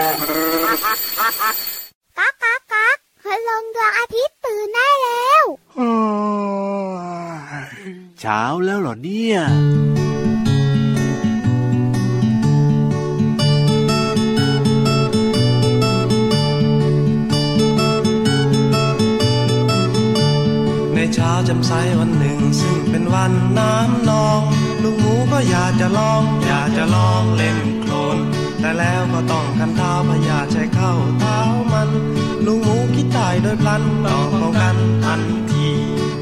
ก๊ากก๊ากก๊ากคืลงดวงอาทิตย์ตื่นได้แล้วเช้าแล้วเหรอเนี่ยในเช้าจำใสวันหนึ่ง ซึ่งเป็นวันน้ำนอง ลูกหมูก็อยากจะลอง อยากจะลองเล่นโคลน แล้วก็ต้องกันเท้าพยาใช้เข้าเท้ามันลูกหมูคิดได้โดยพลันต้องป้องกันทันที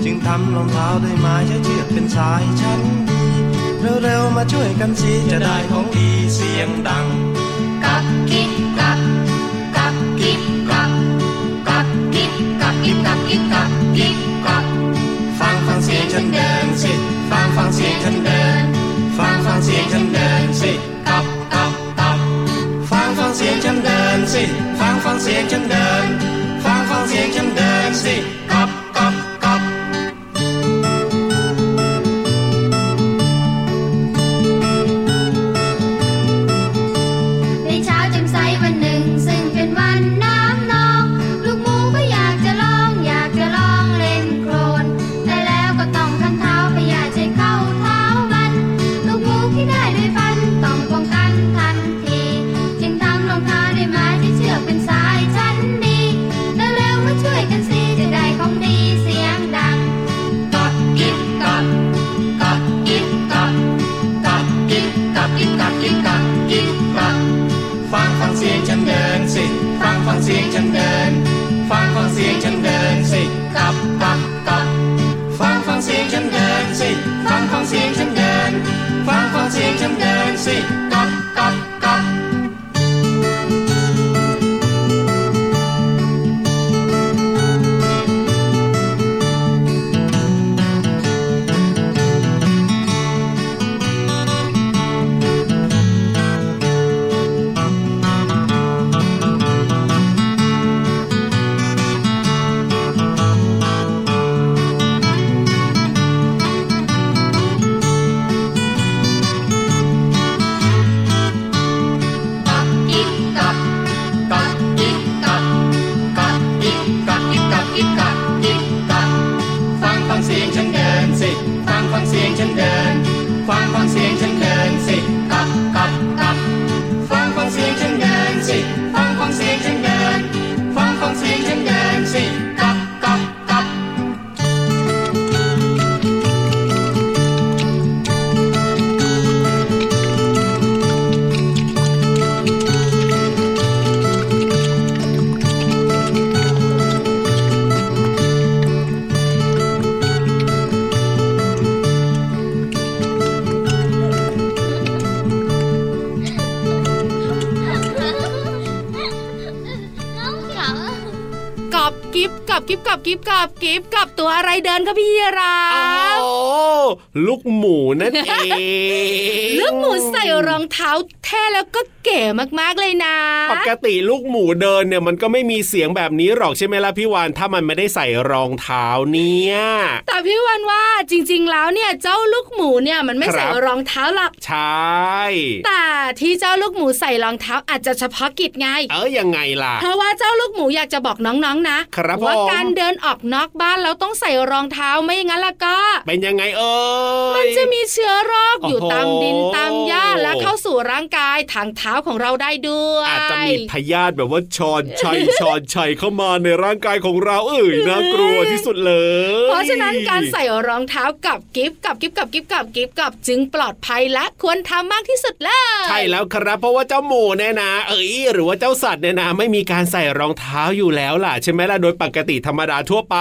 จึงทำรองเท้าด้วยไม้ใช้เชือกเป็นสายชั้นดีเร็วๆมาช่วยกันสิจะได้ของดีเสียงดัง กับกิ๊บกับกับกิ๊บกับกับกิ๊บกับกิ๊บกับกิ๊บกับกิ๊ก กับกิ๊บกับกิ๊บกับกิ๊บกับฟังฟังเสียงฉันเดินสิ ฟังฟังเสียงฉันเดิน ฟังฟังเสียงฉันเดินสิกับกับกับฟังฟังเสียงฉันเดินสิ ฟังฟังเสียงฉันเดิน ฟังฟังเสียงฉันเดินสิกับกับกับ อะไรเดินคะพี่ยีราฟ ลูกหมูนั่นเองลูกหมูใส่รองเท้าแท้แล้วก็เก๋มากๆเลยนะ ปกติลูกหมูเดินเนี่ยมันก็ไม่มีเสียงแบบนี้หรอกใช่ไหมล่ะพี่วานถ้ามันไม่ได้ใส่รองเท้าเนี่ยแต่พี่วันว่าจริง ๆ แล้วเนี่ยเจ้าลูกหมูเนี่ยมันไม่ครับใส่รองเท้าหรอกใช่แต่ที่เจ้าลูกหมูใส่รองเท้าอาจจะเฉพาะกิจไงเออยังไงล่ะ เพราะว่าเจ้าลูกหมูอยากจะบอกน้องๆนะครับว่าผมการเดินออกนอกบ้านแล้วต้องใส่รองเท้าไม่อย่างนั้นละก็ เป็นยังไงเอ่ยมันจะมีเชื้อโรคอยู่โอ้โหตามดินตามหญ้าและเข้าสู่ร่างกายทางเท้าของเราได้ด้วย อาจจะมีพยาธิแบบว่าชอนชัยชอนชัยเข้ามาในร่างกายของเราเอ้ยน่ากลัวที่สุดเลย เพราะฉะนั้นการใส่รองเท้ากับกิฟต์กับกิฟต์กับกิฟต์กับกิฟต์กับจึงปลอดภัยและควรทำมากที่สุดเลยใช่แล้วครับเพราะว่าเจ้าหมูเนี่ยนะ เอ้ยหรือว่าเจ้าสัตว์เนี่ยนะไม่มีการใส่รองเท้าอยู่แล้วล่ะใช่ไหมล่ะโดยปกติธรรมดาทั่วไป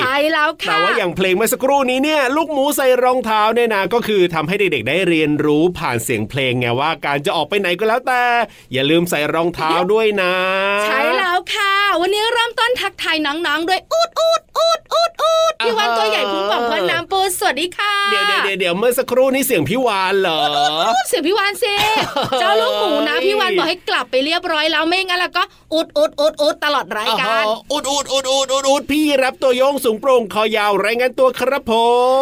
ใช่แล้วค่ะแต่ว่าอย่างเพลงเมื่อสักครู่นี้เนี่ยลูกหมูใส่รองเท้าเนี่ยนะก็คือทำให้เด็กๆได้เรียนรู้ผ่านเสียงเพลงไงว่า การจะออกไปไหนก็แล้วแต่ อย่าลืมใส่รองเท้าด้วยนะ ใช่แล้วค่ะ วันนี้เริ่มต้นทักทายน้องๆด้วยอูดอูดอูดอุดอุดพี่วันตัวใหญ่พุงป่องพอน้ำปูสวัสดีค่ะเดี๋ยวเดี๋ยวเดี๋ยวเมื่อสักครู่นี้เสียงพี่วานเหรอเสียงพี่วานสิเจ้าลูกหมูนะพี่วานบอกให้กลับไปเรียบร้อยแล้วไม่งั้นแล้วก็อุดอุดอุดอุดตลอดรายการอ๋ออุดอุดอุดอุดอุดอุดพี่รับตัวโยงสูงโปร่งคอยาวรายงานตัวครับผ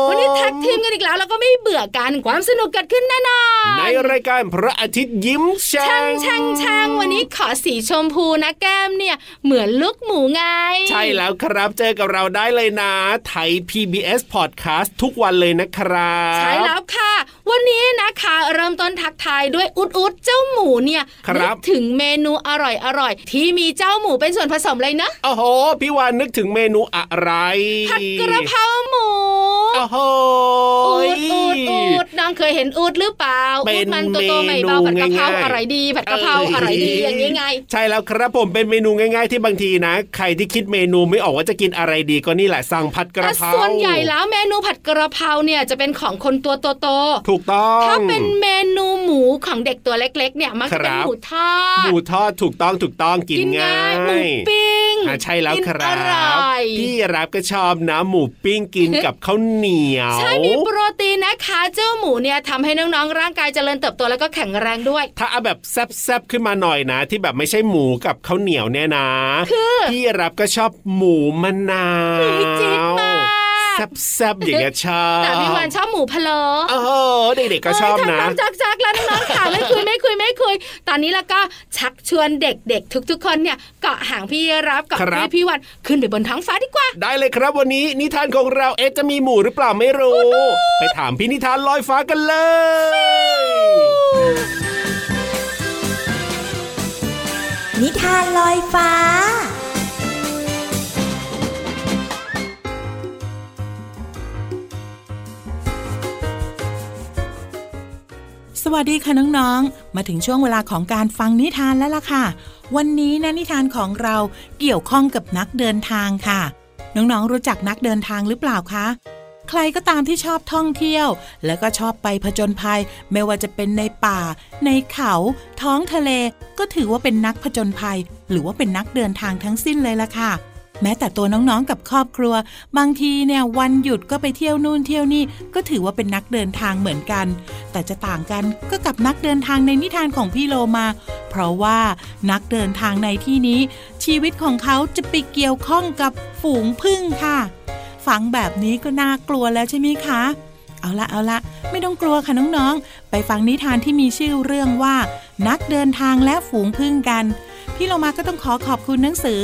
มวันนี้แท็กทีมกันอีกแล้วแล้วก็ไม่เบื่อกันความสนุกเกิดขึ้นแน่นอนในรายการพระอาทิตย์ยิ้มแฉ่ช่างงช่างช่างวันนี้ขอสีชมพูนะแก้มเนี่ย เหมือนลูกหมูไง ใช่แล้วครับเจอกับเราได้เลยนะ ไทย PBS Podcast ทุกวันเลยนะครับ ใช่แล้วค่ะ วันนี้นะคะ เริ่มต้นทักทายด้วยอุดอุดเจ้าหมูเนี่ยครับนึกถึงเมนูอร่อยอร่อยที่มีเจ้าหมูเป็นส่วนผสมเลยนะโอ้โหพี่วานนึกถึงเมนูอะไรผัดกระเพราหมู โอ้โหอูดอูดอูดน้องเคยเห็นอูดหรือเปล่าเป็อูนดมันโตๆไม่เบาผัดกะเพราเมนูง่ายๆอะไรดีผัดกะเพราอะไรดีอย่างนี้ไง ใช่แล้วครับผมเป็นเมนูง่าย ๆ ที่บางทีนะ ใครที่คิดเมนูไม่ออกว่าจะกินอะไรดีก็นี่แหละสั่งผัดกแต่ระเพราส่วนใหญ่แล้วเมนูผัดกระเพราเนี่ยจะเป็นของคนตัวโตๆถูกต้องถ้าเป็นเมนูหมูของเด็กตัวเล็ก ๆ เนี่ยมักจะเป็นครับหมูทอดหมูทอดถูกต้องถูกต้องกินกินง่าง่ายยหมูปิ้งอ่าใช่แล้วกินครัอบร่อยพี่รับก็ชอบนะหมูปิ้งกินกับข้าวเหนียว ใช่มีโปรตีนนะคะ เจ้าหมูเนี่ยทำให้น้องๆร่างกายเจริญเติบโตแล้วก็แข็งแรงด้วย ถ้าเอาแบบแซบๆขึ้นมาหน่อยนะ ที่แบบไม่ใช่หมูกับข้าวเหนียวเนี่ยนะคือพี่รับก็ชอบหมูมะนาวอุ๊ยจี๊ดมาก แซบๆอย่างเงี้ยชอบแต่พี่วันชอบหมูพะโล้โอ้โหเด็กๆก็ชอบนะเยทำจักจักๆแล้วน้องๆค่ะไม่คุยไม่คุยไม่คุย ตอนนี้แล้วก็ชักชวนเด็กๆ ทุกๆ คนเนี่ยเกาะหางพี่รับกับครับพี่พี่วันขึ้นไปบนท้องฟ้าดีกว่า ได้เลยครับวันนี้นิทานของเราเอ๊ะจะมีหมูหรือเปล่าไม่รู้ ไปถามพี่นิทานลอยฟ้ากันเลยนิทานลอยฟ้า สวัสดีค่ะน้องๆ มาถึงช่วงเวลาของการฟังนิทานแล้วล่ะค่ะ วันนี้นะนิทานของเราเกี่ยวข้องกับนักเดินทางค่ะ น้องๆ รู้จักนักเดินทางหรือเปล่าคะ ใครก็ตามที่ชอบท่องเที่ยว แล้วก็ชอบไปผจญภัย ไม่ว่าจะเป็นในป่า ในเขา ท้องทะเล ก็ถือว่าเป็นนักผจญภัย หรือว่าเป็นนักเดินทางทั้งสิ้นเลยล่ะค่ะ แม้แต่ตัวน้องๆกับครอบครัว บางทีเนี่ยวันหยุดก็ไปเที่ยวนู่นเที่ยวนี่ก็ถือว่าเป็นนักเดินทางเหมือนกัน แต่จะต่างกันก็กับนักเดินทางในนิทานของพี่โลมา เพราะว่านักเดินทางในที่นี้ ชีวิตของเขาจะไปเกี่ยวข้องกับฝูงพึ่งค่ะ ฟังแบบนี้ก็น่ากลัวแล้วใช่ไหมคะ เอาละเอาละไม่ต้องกลัวค่ะน้องๆ ไปฟังนิทานที่มีชื่อเรื่องว่า นักเดินทางและฝูงพึ่งกัน พี่เรามาก็ต้องขอขอบคุณหนังสือ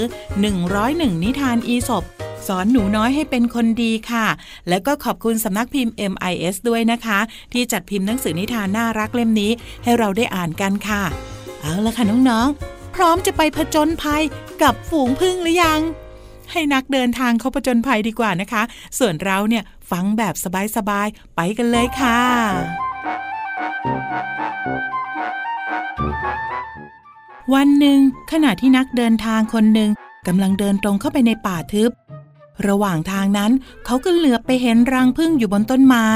101 นิทานอีสบสอนหนูน้อยให้เป็นคนดีค่ะ แล้วก็ขอบคุณสำนักพิมพ์ MIS ด้วยนะคะ ที่จัดพิมพ์หนังสือนิทานน่ารักเล่มนี้ ให้เราได้อ่านกันค่ะ เอาละค่ะน้องๆ พร้อมจะไปผจญภัยกับฝูงพึ่งหรือยัง ให้นักเดินทางเขาผจญภัยดีกว่านะคะ ส่วนเราเนี่ยฟังแบบสบายๆ ไปกันเลยค่ะ วันหนึ่งขณะที่นักเดินทางคนหนึ่งกำลังเดินตรงเข้าไปในป่าทึบ ระหว่างทางนั้นเขาก็เหลือบไปเห็นรังผึ้งอยู่บนต้นไม้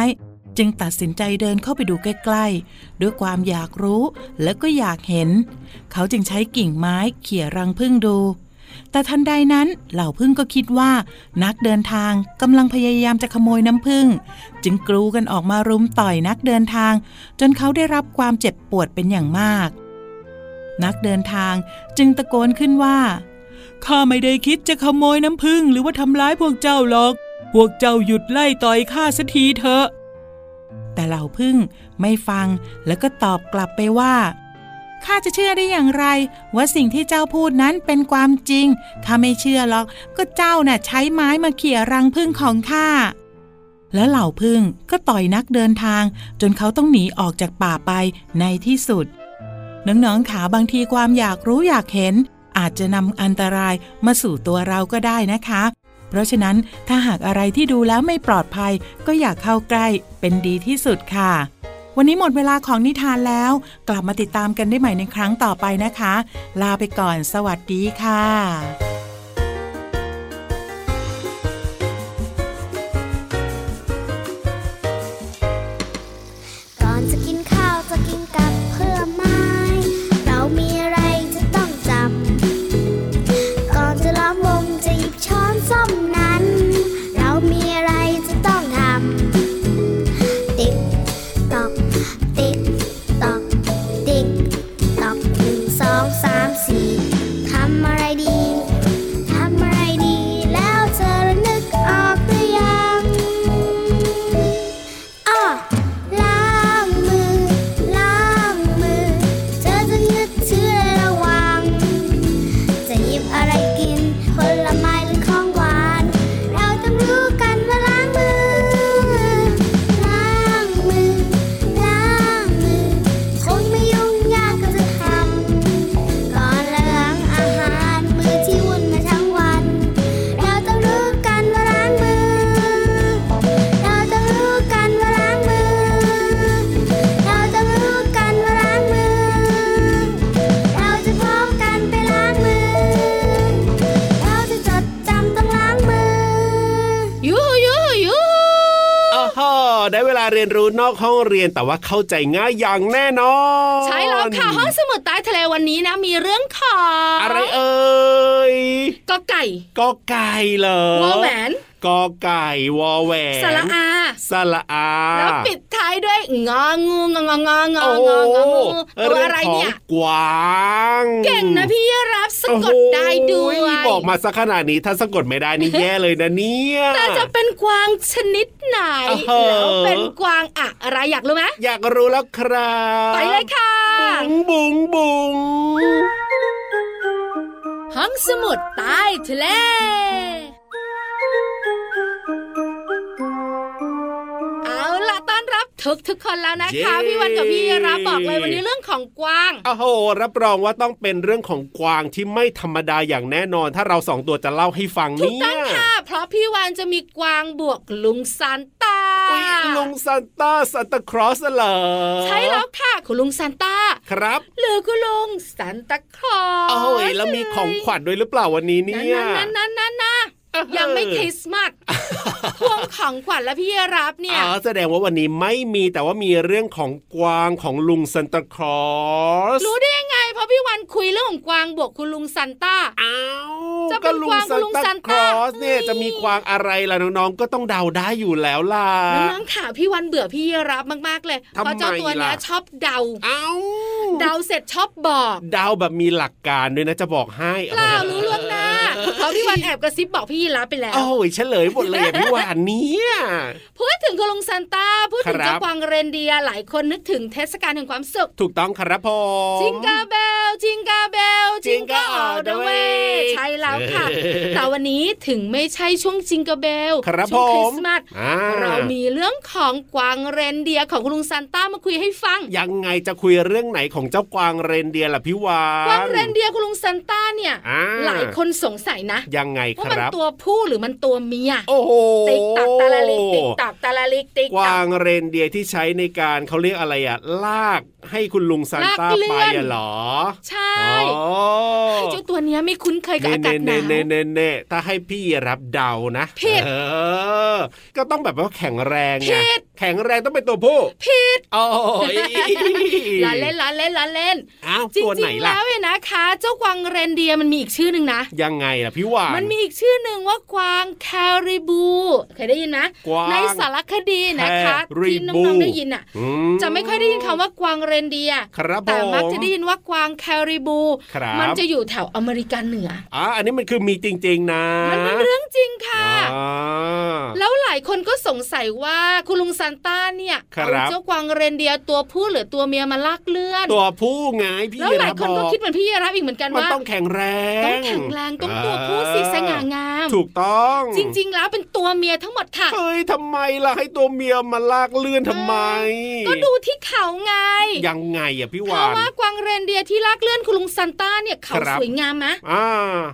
จึงตัดสินใจเดินเข้าไปดูใกล้ๆ ด้วยความอยากรู้และก็อยากเห็น เขาจึงใช้กิ่งไม้เขี่ยรังผึ้งดู แต่ทันใดนั้นเหล่าผึ้งก็คิดว่า นักเดินทางกำลังพยายามจะขโมยน้ำผึ้งจึงกรูกันออกมารุมต่อยนักเดินทาง จนเขาได้รับความเจ็บปวดเป็นอย่างมาก นักเดินทางจึงตะโกนขึ้นว่าข้าไม่ได้คิดจะขโมยน้ำผึ้งหรือว่าทำร้ายพวกเจ้าหรอก พวกเจ้าหยุดไล่ต่อยข้าสักทีเถอะ แต่เหล่าพึ่งไม่ฟังแล้วก็ตอบกลับไปว่าข้าจะเชื่อได้อย่างไร ว่าสิ่งที่เจ้าพูดนั้นเป็นความจริงข้าไม่เชื่อหรอก ก็เจ้าน่ะใช้ไม้มาเขี่ยรังผึ้งของข้าแล้วเหล่าพึ่งก็ต่อยนักเดินทาง จนเขาต้องหนีออกจากป่าไปในที่สุด น้องๆขาบางทีความอยากรู้อยากเห็น อาจจะนำอันตรายมาสู่ตัวเราก็ได้นะคะ เพราะฉะนั้นถ้าหากอะไรที่ดูแล้วไม่ปลอดภัย ก็อย่าเข้าใกล้เป็นดีที่สุดค่ะ วันนี้หมดเวลาของนิทานแล้ว กลับมาติดตามกันได้ใหม่ในครั้งต่อไปนะคะ ลาไปก่อนสวัสดีค่ะ นรู้นอกห้องเรียนแต่ว่าเข้าใจง่ายอย่างแน่นอน ใช่แล้วค่ะห้องสมุดใต้ทะเลวันนี้นะ มีเรื่องของ อะไรเอ่ยก็ไก่ก็ไก่เหรอวอแหวน กอไก่วอแหวนสระอาสระอาแล้วปิดท้ายด้วยงองูงองงองงอโอ้งโหงองูตัวเรื่องอะไรของเนี่ยกวางเก่งนะพี่รับสะกดได้ด้วยโอ้โหบอกมาสักขนาดนี้ถ้าสะกดไม่ได้นี่แย่เลยนะเนี่ยแต่จะเป็นกวางชนิดไหนโอ้โหแล้วเป็นกวางอะไรอยากรู้ไหมอยากรู้แล้วครับไปเลยค่ะบุ๋งบุ๋งบุ๋งห้องสมุดใต้ทะเล ทุกทุกๆคนแล้วนะคะ พี่วันกับพี่รับบอกเลยวันนี้เรื่องของกวางโอ้โหรับรองว่าต้องเป็นเรื่องของกวางที่ไม่ธรรมดาอย่างแน่นอน ถ้าเราสองตัวจะเล่าให้ฟังถูกเนี่ต้องยค่ะ เพราะพี่วันจะมีกวางบวกลุงซานตาอุ๊ยลุงซานต้าซานตาครอสเหรอใช่แล้วค่ะคุณลุงซานตาครับหรือคุณลุงซานตาคลอสโอ้ยแล้วมีของขวัญด้วยหรือเปล่าวันนี้เนี่ยนั่นนั่นนั่นนั่น ยังไม่คริสต์มาสพวงของขวัญและพี่รับเนี่ยอ๋อแสดงว่าวันนี้ไม่มีแต่ว่ามีเรื่องของกวางของลุงซานตาครอสรู้ได้ยังไง เพราะพี่วันคุยเรื่องของกวางบวกคุณลุงซันต้าอ้าวจะเป็ก็นลุกงวางซานลุงตาซานครต้าอสเนี่ยอืมจะมีกวางอะไรล่ะน้องๆก็ต้องเดาได้อยู่แล้วล่ะน้องๆค่ะพี่วันเบื่อพี่รับมากๆเลยทำไมเพราะเจ้าตัวเนี้ยล่ะชอบเดาเอ้าเดาเสร็จชอบบอก เดาแบบมีหลักการด้วยนะจะบอกให้เปล่ารู้ล่วงหน้า เพราะพี่วันแอบกระซิบบอกพี่ยีรับไปแล้วโอ้ยเฉลยหมดเลยอะพี่วานเนี่ยพูดถึงคุณลุงซันต้าพูดถึงครับเจ้ากวางเรนเดียร์หลายคนนึกถึงเทศกาลแห่งความสุข ถูกต้องครับผมจิงกาเบลจิงกาเบลจิงกา Jingle ออ all เด the เว way ใช่แล้วค่ะเออแต่วันนี้ถึงไม่ใช่ช่วงจิงกาเบลครับช่วงคริผมสต์มาสอ่าเรามีเรื่องของกวางเรนเดียร์ของคุณลุงซันต้ามาคุยให้ฟัง ยังไงจะคุยเรื่องไหนของเจ้ากวางเรนเดียร์ล่ะพี่วานกวางเรนเดียร์คุณลุงซันต้าเนี่ยอ่าหลายคนสงสัยนะ ยังไงคว่ามันรับตัวผู้หรือมันตัวเมีย โอ้โหติ๊กตักตะละลิกติ๊กตักตะละลิกติ๊กกวาตักงเรนเดียร์ที่ใช้ในการเขาเรียกอะไรอะลาก ให้คุณลุงซานต้าลากเลื่ไปอนอะเหรอ ใช่อ๋อเจ้าตัวเนี้ยไม่คุ้นเคยกับเน่อากาศหเน่นาวเน่เน่เน่ถ้าให้พี่รับเดานะผิดเออ ก็ต้องแบบว่าแข็งแรงไงผิดแข็งแรงต้องเป็นตัวผู้ผิดโอ้ยล้อเล่นล้อเล่นล้อเล่นอ้าวจริตัวไหนงๆล่ะแล้วเนี่ยนะคะ เจ้ากวางเรนเดียร์มันมีอีกชื่อหนึ่งนะ ยังไงล่ะพี่วานมันมีอีกชื่อหนึ่งว่ากวางแคริบูเคยได้ยินไหมกวางในสารคดีนะคะแคริที่บูน้องๆได้ยินอะอืจะไม่ค่อยได้ยินคำว่ากวางเรนเดียร์ครับผมแต่มักจะได้ยินว่ากวางแคริบูครับมันจะอยู่แถวอเมริกาเหนืออ๋ออันนี้มันคือมีจริง ๆ นะ มันเป็นเรื่องจริงค่ะอ่าแล้วหลายคนก็สงสัยว่าคุณลุงซานต้าเนี่ยครับเอาเจ้ากวางเรนเดียร์ตัวผู้หรือตัวเมียมาลากเลื่อน ตัวผู้ไงพี่แล้วหลายคนก็บอคิดเหมือนพี่รับอีกเหมือนกันมันว่าต้องแข็งแรงต้องแข็งแรงต้องตัวผู้สีสง่างาม ถูกต้อง จริง ๆ แล้วเป็นตัวเมียทั้งหมดค่ะเฮ้ยทำไมล่ะให้ตัวเมียมาลากเลื่อนทำไม ก็ดูที่เขาไงยังไงอะพี่เพวาราะนว่ากวางเรนเดียร์ที่ลากเลื่อนคุณลุงซันต้าเนี่ยเขาครับสวยงามไหมอ่า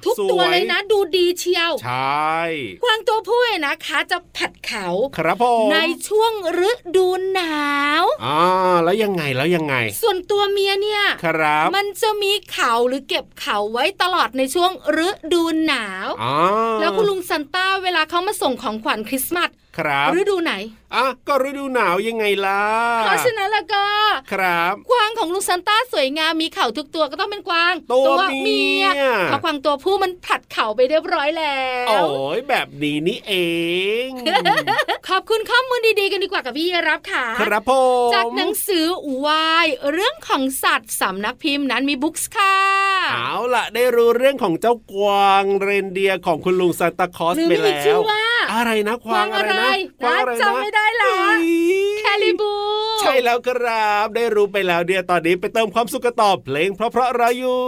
ทุกสตัวเลยนะดูดีเชียว ใช่ กวางตัวผู้เนี่ยนะคะจะผัดเขาครับผมในช่วงฤดูหนาวอ่าแล้วยังไงแล้วยังไง ส่วนตัวเมียเนี่ยครับมันจะมีเขาหรือเก็บเขาไว้ตลอดในช่วงฤดูหนาวอ่าแล้วคุณลุงซันต้าเวลาเขามาส่งของขวัญคริสต์มาส ครับฤดูไหนอะก็ฤดูหนาวยังไงล่ะเพราะฉะนั้นแล้วก็ ครับกวางของลุงซันต้าสวยงามมีเขาทุกตัวก็ต้องเป็นกวาง ตัวเมียเพราะกวางตัวผู้มันผลัดเขาไปเรียบร้อยแล้โอ้วยแบบนี้นี่เอง ขอบคุณข้อมูลดีๆกันดีกว่ากับพี่รับค่ะ ครับผมจากหนังสือวายเรื่องของสัตว์สำนักพิมพ์นั้นมีบุ๊กส์ค่ะเอาล่ะได้รู้เรื่องของเจ้ากวางเรนเดียร์ของคุณลุงซานตาคลอสหรือไปมีอีกแล้ชื่อวว่า อะไรนะกวางอะไรนะกวางอะไรนะจำไม่ได้ละเฮ้ยแคลิบู ใช่แล้วครับ ได้รู้ไปแล้วเดียวตอนนี้ไปเติมความสุขกันต่อเพลงเพราะๆเราอยู่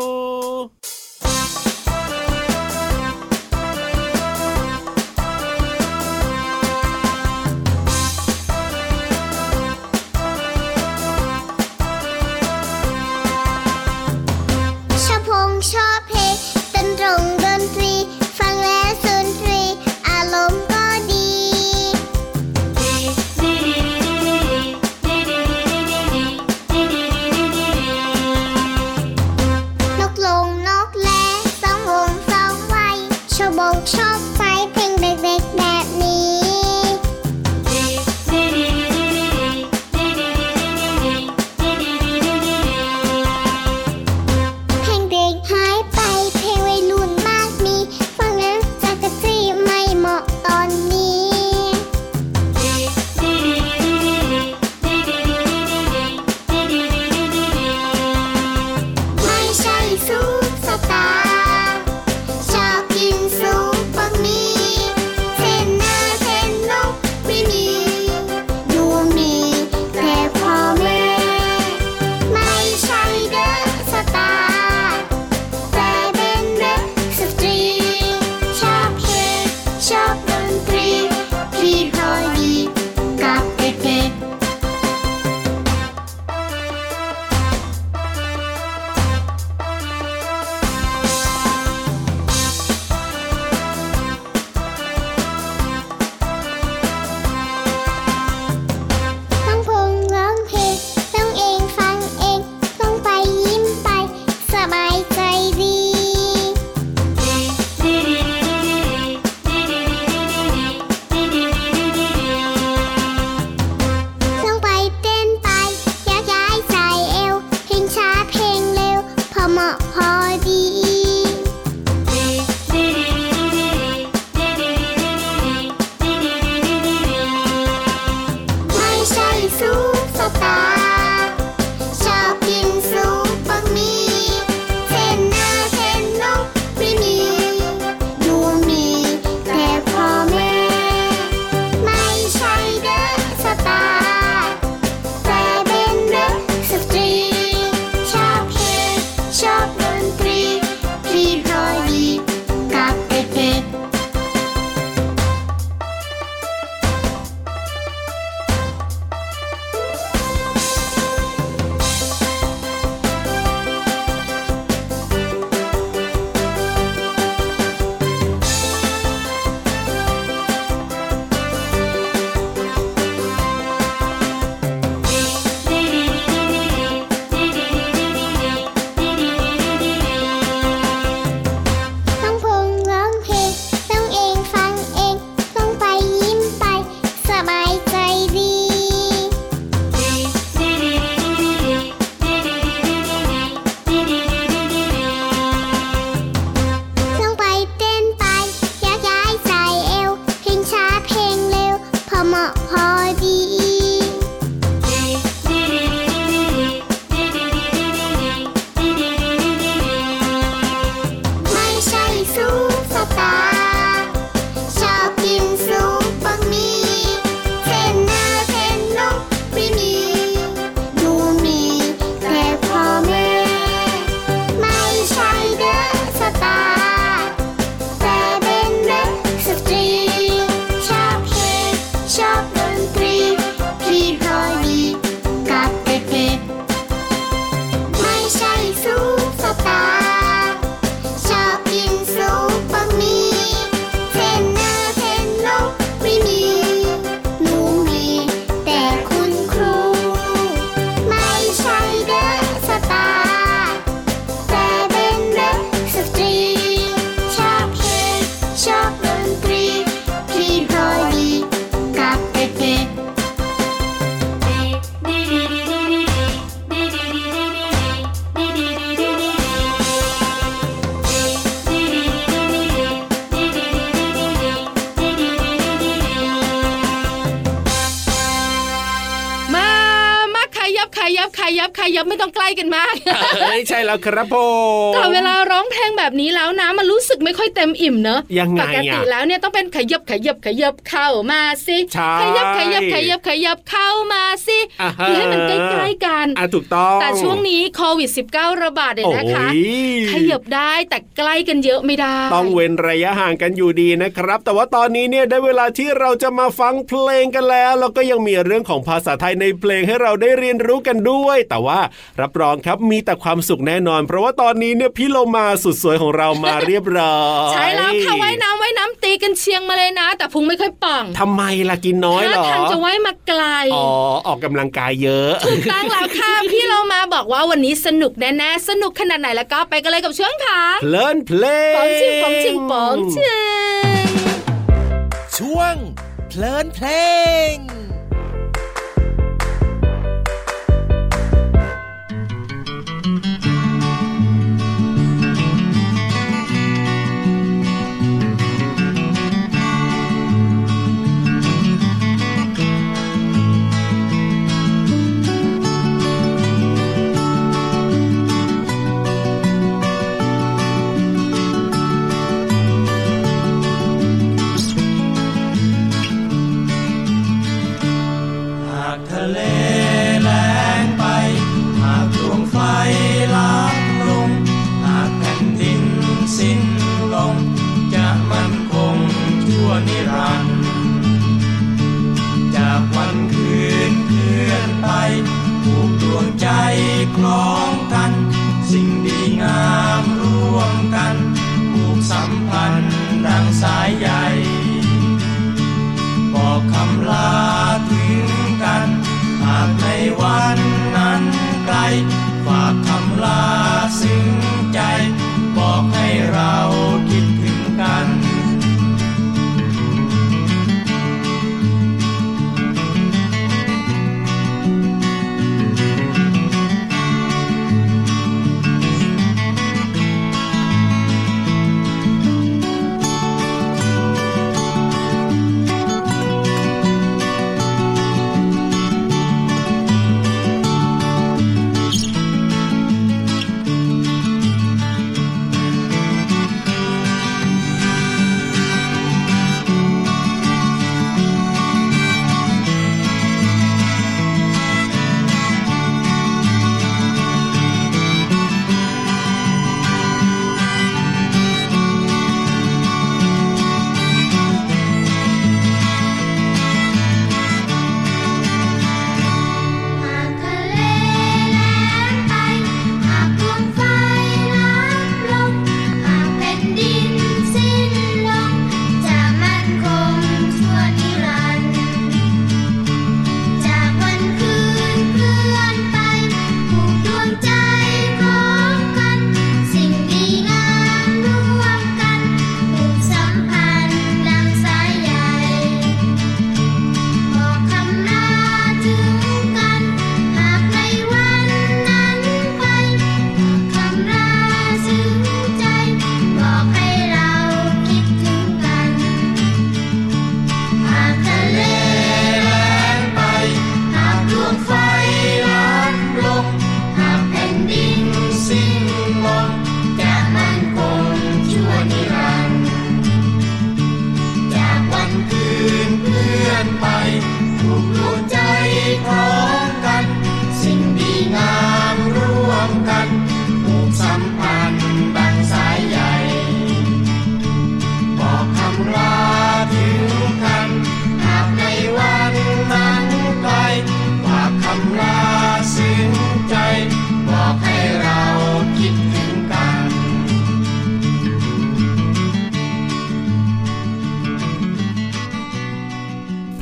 ชอบพงชอบเพลงดนตรง ยับไม่ต้องใกล้กันมากเอ้ยใช่แล้วครับผมแต่เวลาร้องเพลงแบบนี้แล้วนะมันรู้สึกไม่ค่อยเต็มอิ่มเนอะยังไงปอะกติแล้วเนี่ยต้องเป็นขยับขยับขยับเข้ามาสิใช่ขยับขยับขยับขยับเข้ามาสิอ่าฮะคือให้มันใกล้ๆกันอะถูกต้องแต่ช่วงนี้โควิด -19 ระบาดเนี่ยนะคะโอ้ยขยับได้แต่ใกล้กันเยอะไม่ได้ ต้องเว้นระยะห่างกันอยู่ดีนะครับ แต่ว่าตอนนี้เนี่ยได้เวลาที่เราจะมาฟังเพลงกันแล้ว แล้วก็ยังมีเรื่องของภาษาไทยในเพลงให้เราได้เรียนรู้กันด้วย แต่ว่ารับรองครับมีแต่ความสุขแน่นอน เพราะว่าตอนนี้เนี่ยพี่โลมาสุดสวยของเรามาเรียบร้อยใช่แล้วค่ะว่ายน้ำว่ายน้ำตีกันเชียงมาเลยนะ แต่พุงไม่ค่อยป่องทำไมล่ะกินน้อยเหรอท่าทางจะว่ายมาไกลอ๋อออกกำลังกายเยอะถูกต้องแล้วค่ะพี่เรามาบอกว่าวันนี้สนุกแน่ๆสนุกขนาดไหนแล้วก็ไปกันเลยกับช่วงค่ะเพลินเพลงปองชิงปองชิงปองชิงช่วงเพลินเพลง งใจคล้องกัน สิ่งดีงามร่วมกันผูกสัมพันธ์ดังสายใยบอกคำลาถึงกันหากในวัน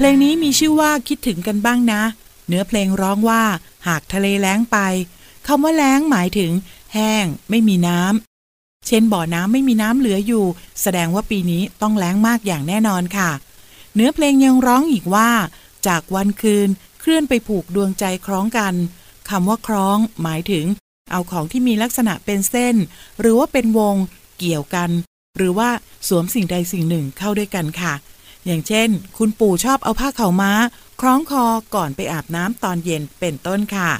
เพลงนี้มีชื่อว่าคิดถึงกันบ้างนะ เนื้อเพลงร้องว่าหากทะเลแล้งไปคำว่าแล้งหมายถึง แห้ง ไม่มีน้ำเช่นบ่อน้ำไม่มีน้ำเหลืออยู่ แสดงว่าปีนี้ต้องแล้งมากอย่างแน่นอนค่ะ เนื้อเพลงยังร้องอีกว่า จากวันคืนเคลื่อนไปผูกดวงใจคล้องกันคำว่าคล้อง หมายถึง เอาของที่มีลักษณะเป็นเส้น หรือว่าเป็นวง เกี่ยวกัน หรือว่าสวมสิ่งใดสิ่งหนึ่งเข้าด้วยกันค่ะ อย่างเช่น คุณปู่ชอบเอาผ้าเขาม้า คล้องคอก่อนไปอาบน้ำตอนเย็นเป็นต้นค่ะ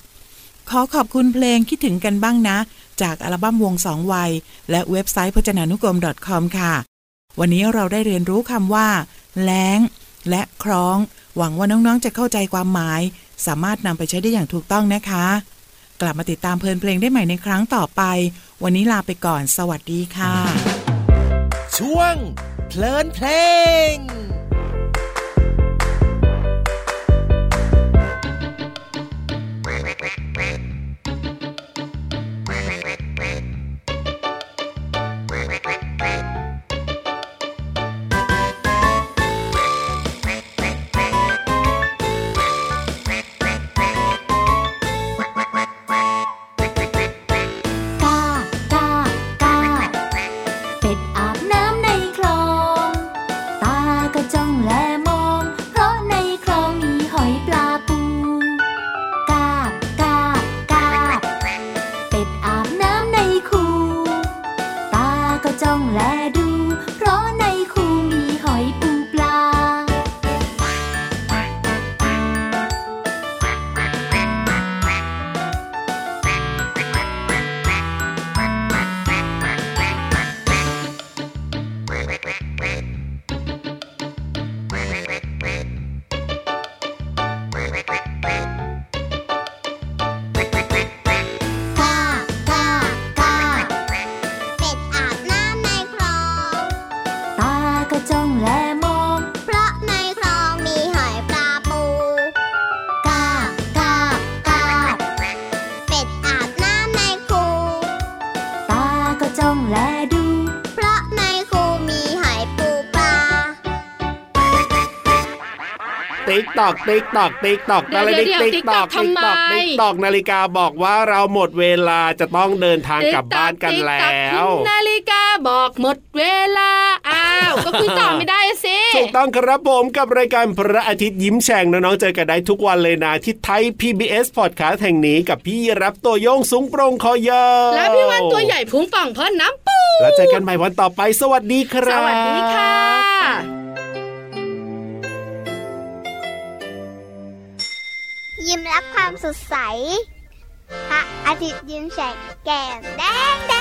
ขอขอบคุณเพลงคิดถึงกันบ้างนะ จากอัลบั้มวงสองวัย และเว็บไซต์พจนานุกรม .com ค่ะ วันนี้เราได้เรียนรู้คำว่า แล้ง และคล้อง หวังว่าน้องๆจะเข้าใจความหมาย สามารถนำไปใช้ได้อย่างถูกต้องนะคะ กลับมาติดตามเพลินเพลงได้ใหม่ในครั้งต่อไป วันนี้ลาไปก่อน สวัสดีค่ะ ช่วงเพลินเพลง จ้องแลดู เพราะในคูมีหอยปูปลา ติ๊กตอกติ๊กตอกติ๊กตอกเดี๋ยวอะไรเดี๋ยวติ๊กตอก TikTok ติ๊กตอกทำไม ติ๊กตอกนาฬิกาบอกว่าเราหมดเวลาจะต้องเดินทางกลับบ้านกันแล้วติ๊กต๊อกคุณนาฬิกาบอกหมดเวลาอ้าวก็คุยต่อไม่ได้สิถูกต้องครับผมกับรายการพระอาทิตย์ยิ้มแฉ่งน้องๆเจอกันได้ทุกวันเลยนะที่ Thai PBS Podcast แห่งนี้กับพี่รับตัวโยงสูงโปรงคอยาวแล้วพี่วันตัวใหญ่พุงป่องพ่นน้ำปูแล้วเจอกันใหม่วันต่อไปสวัสดีคสรับวัสดีค่ะยิ้มรับความสดใส พระอาทิตย์ยิ้มแฉกแก้มแดงแด